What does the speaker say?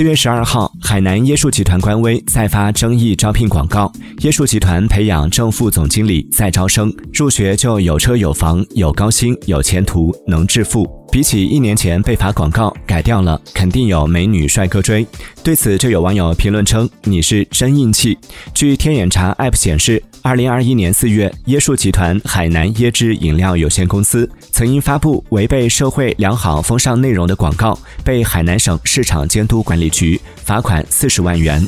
四月十二号，海南椰树集团官微再发争议招聘广告。椰树集团培养正副总经理再招生，入学就有车有房有高薪有前途能致富。比起一年前被罚广告改掉了，肯定有美女帅哥追。对此，就有网友评论称：“你是真硬气。”据天眼查 App 显示，二零二一年四月，椰树集团海南椰汁饮料有限公司曾因发布违背社会良好风尚内容的广告，被海南省市场监督管理局罚款四十万元。